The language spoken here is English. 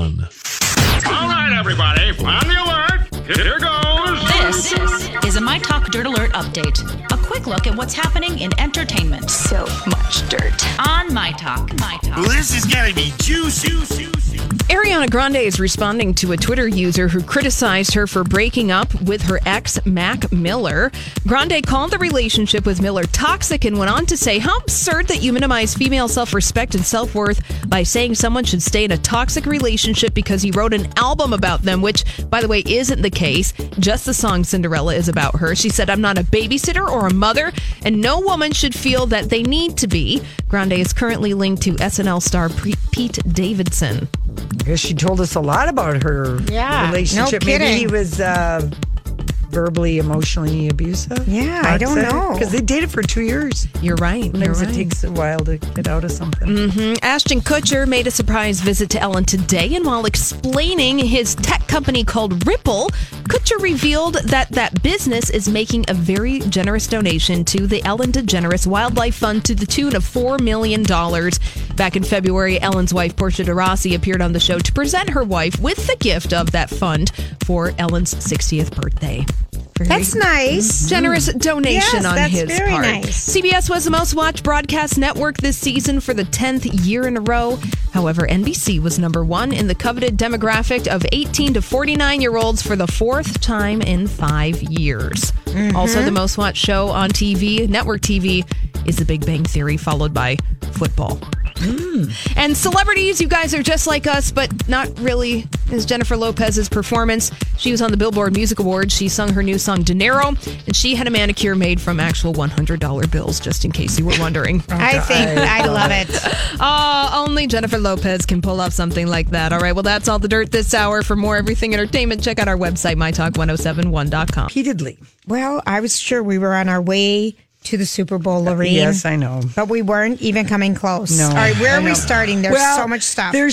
All right, everybody, on the alert. Here goes. This is a My Talk Dirt Alert update. A quick look at what's happening in entertainment. So much dirt. On My Talk. My Talk. This is gonna be juicy. Ariana Grande is responding to a Twitter user who criticized her for breaking up with her ex, Mac Miller. Grande called the relationship with Miller toxic and went on to say how absurd that you minimize female self respect and self worth by saying someone should stay in a toxic relationship because he wrote an album about them, which, by the way, isn't the case. Just the song Cinderella is about her. She said, I'm not a babysitter or a mother, and no woman should feel that they need to be. Grande is currently linked to SNL star Pete Davidson. I guess she told us a lot about her Yeah, no relationship. Maybe he was uh, verbally, emotionally abusive. Yeah, I don't know. Because they dated for two years. You're right. You're right. it takes a while to get out of something. Ashton Kutcher made a surprise visit to Ellen today, and while explaining his tech company called Ripple, Kutcher revealed that that business is making a very generous donation to the Ellen DeGeneres Wildlife Fund to the tune of $4 million. Back in February, Ellen's wife, Portia de Rossi, appeared on the show to present her wife with the gift of that fund for Ellen's 60th birthday. Very That's nice. generous donation Yes, on that's his very part. nice. CBS was the most watched broadcast network this season for the 10th year in a row. However, NBC was number one in the coveted demographic of 18 to 49 year olds for the fourth time in five years. Mm-hmm. Also, the most watched show on TV, network TV, is The Big Bang Theory, followed by football. Mm. And celebrities, you guys are just like us, but not really. Is Jennifer Lopez's performance. She was on the Billboard Music Awards. She sung her new song Dinero, and she had a manicure made from actual $100 bills, just in case you were wondering. I think I love it. Uh, only Jennifer Lopez can pull off something like that. All right, well, that's all the dirt this hour. For more everything entertainment, check out our website, mytalk1071.com. Repeatedly. Well, I was sure we were on our way to the Super Bowl, Lorraine. Yes, I know. But we weren't even coming close. No, All right, where I are we starting? There's Well, so much stuff. There's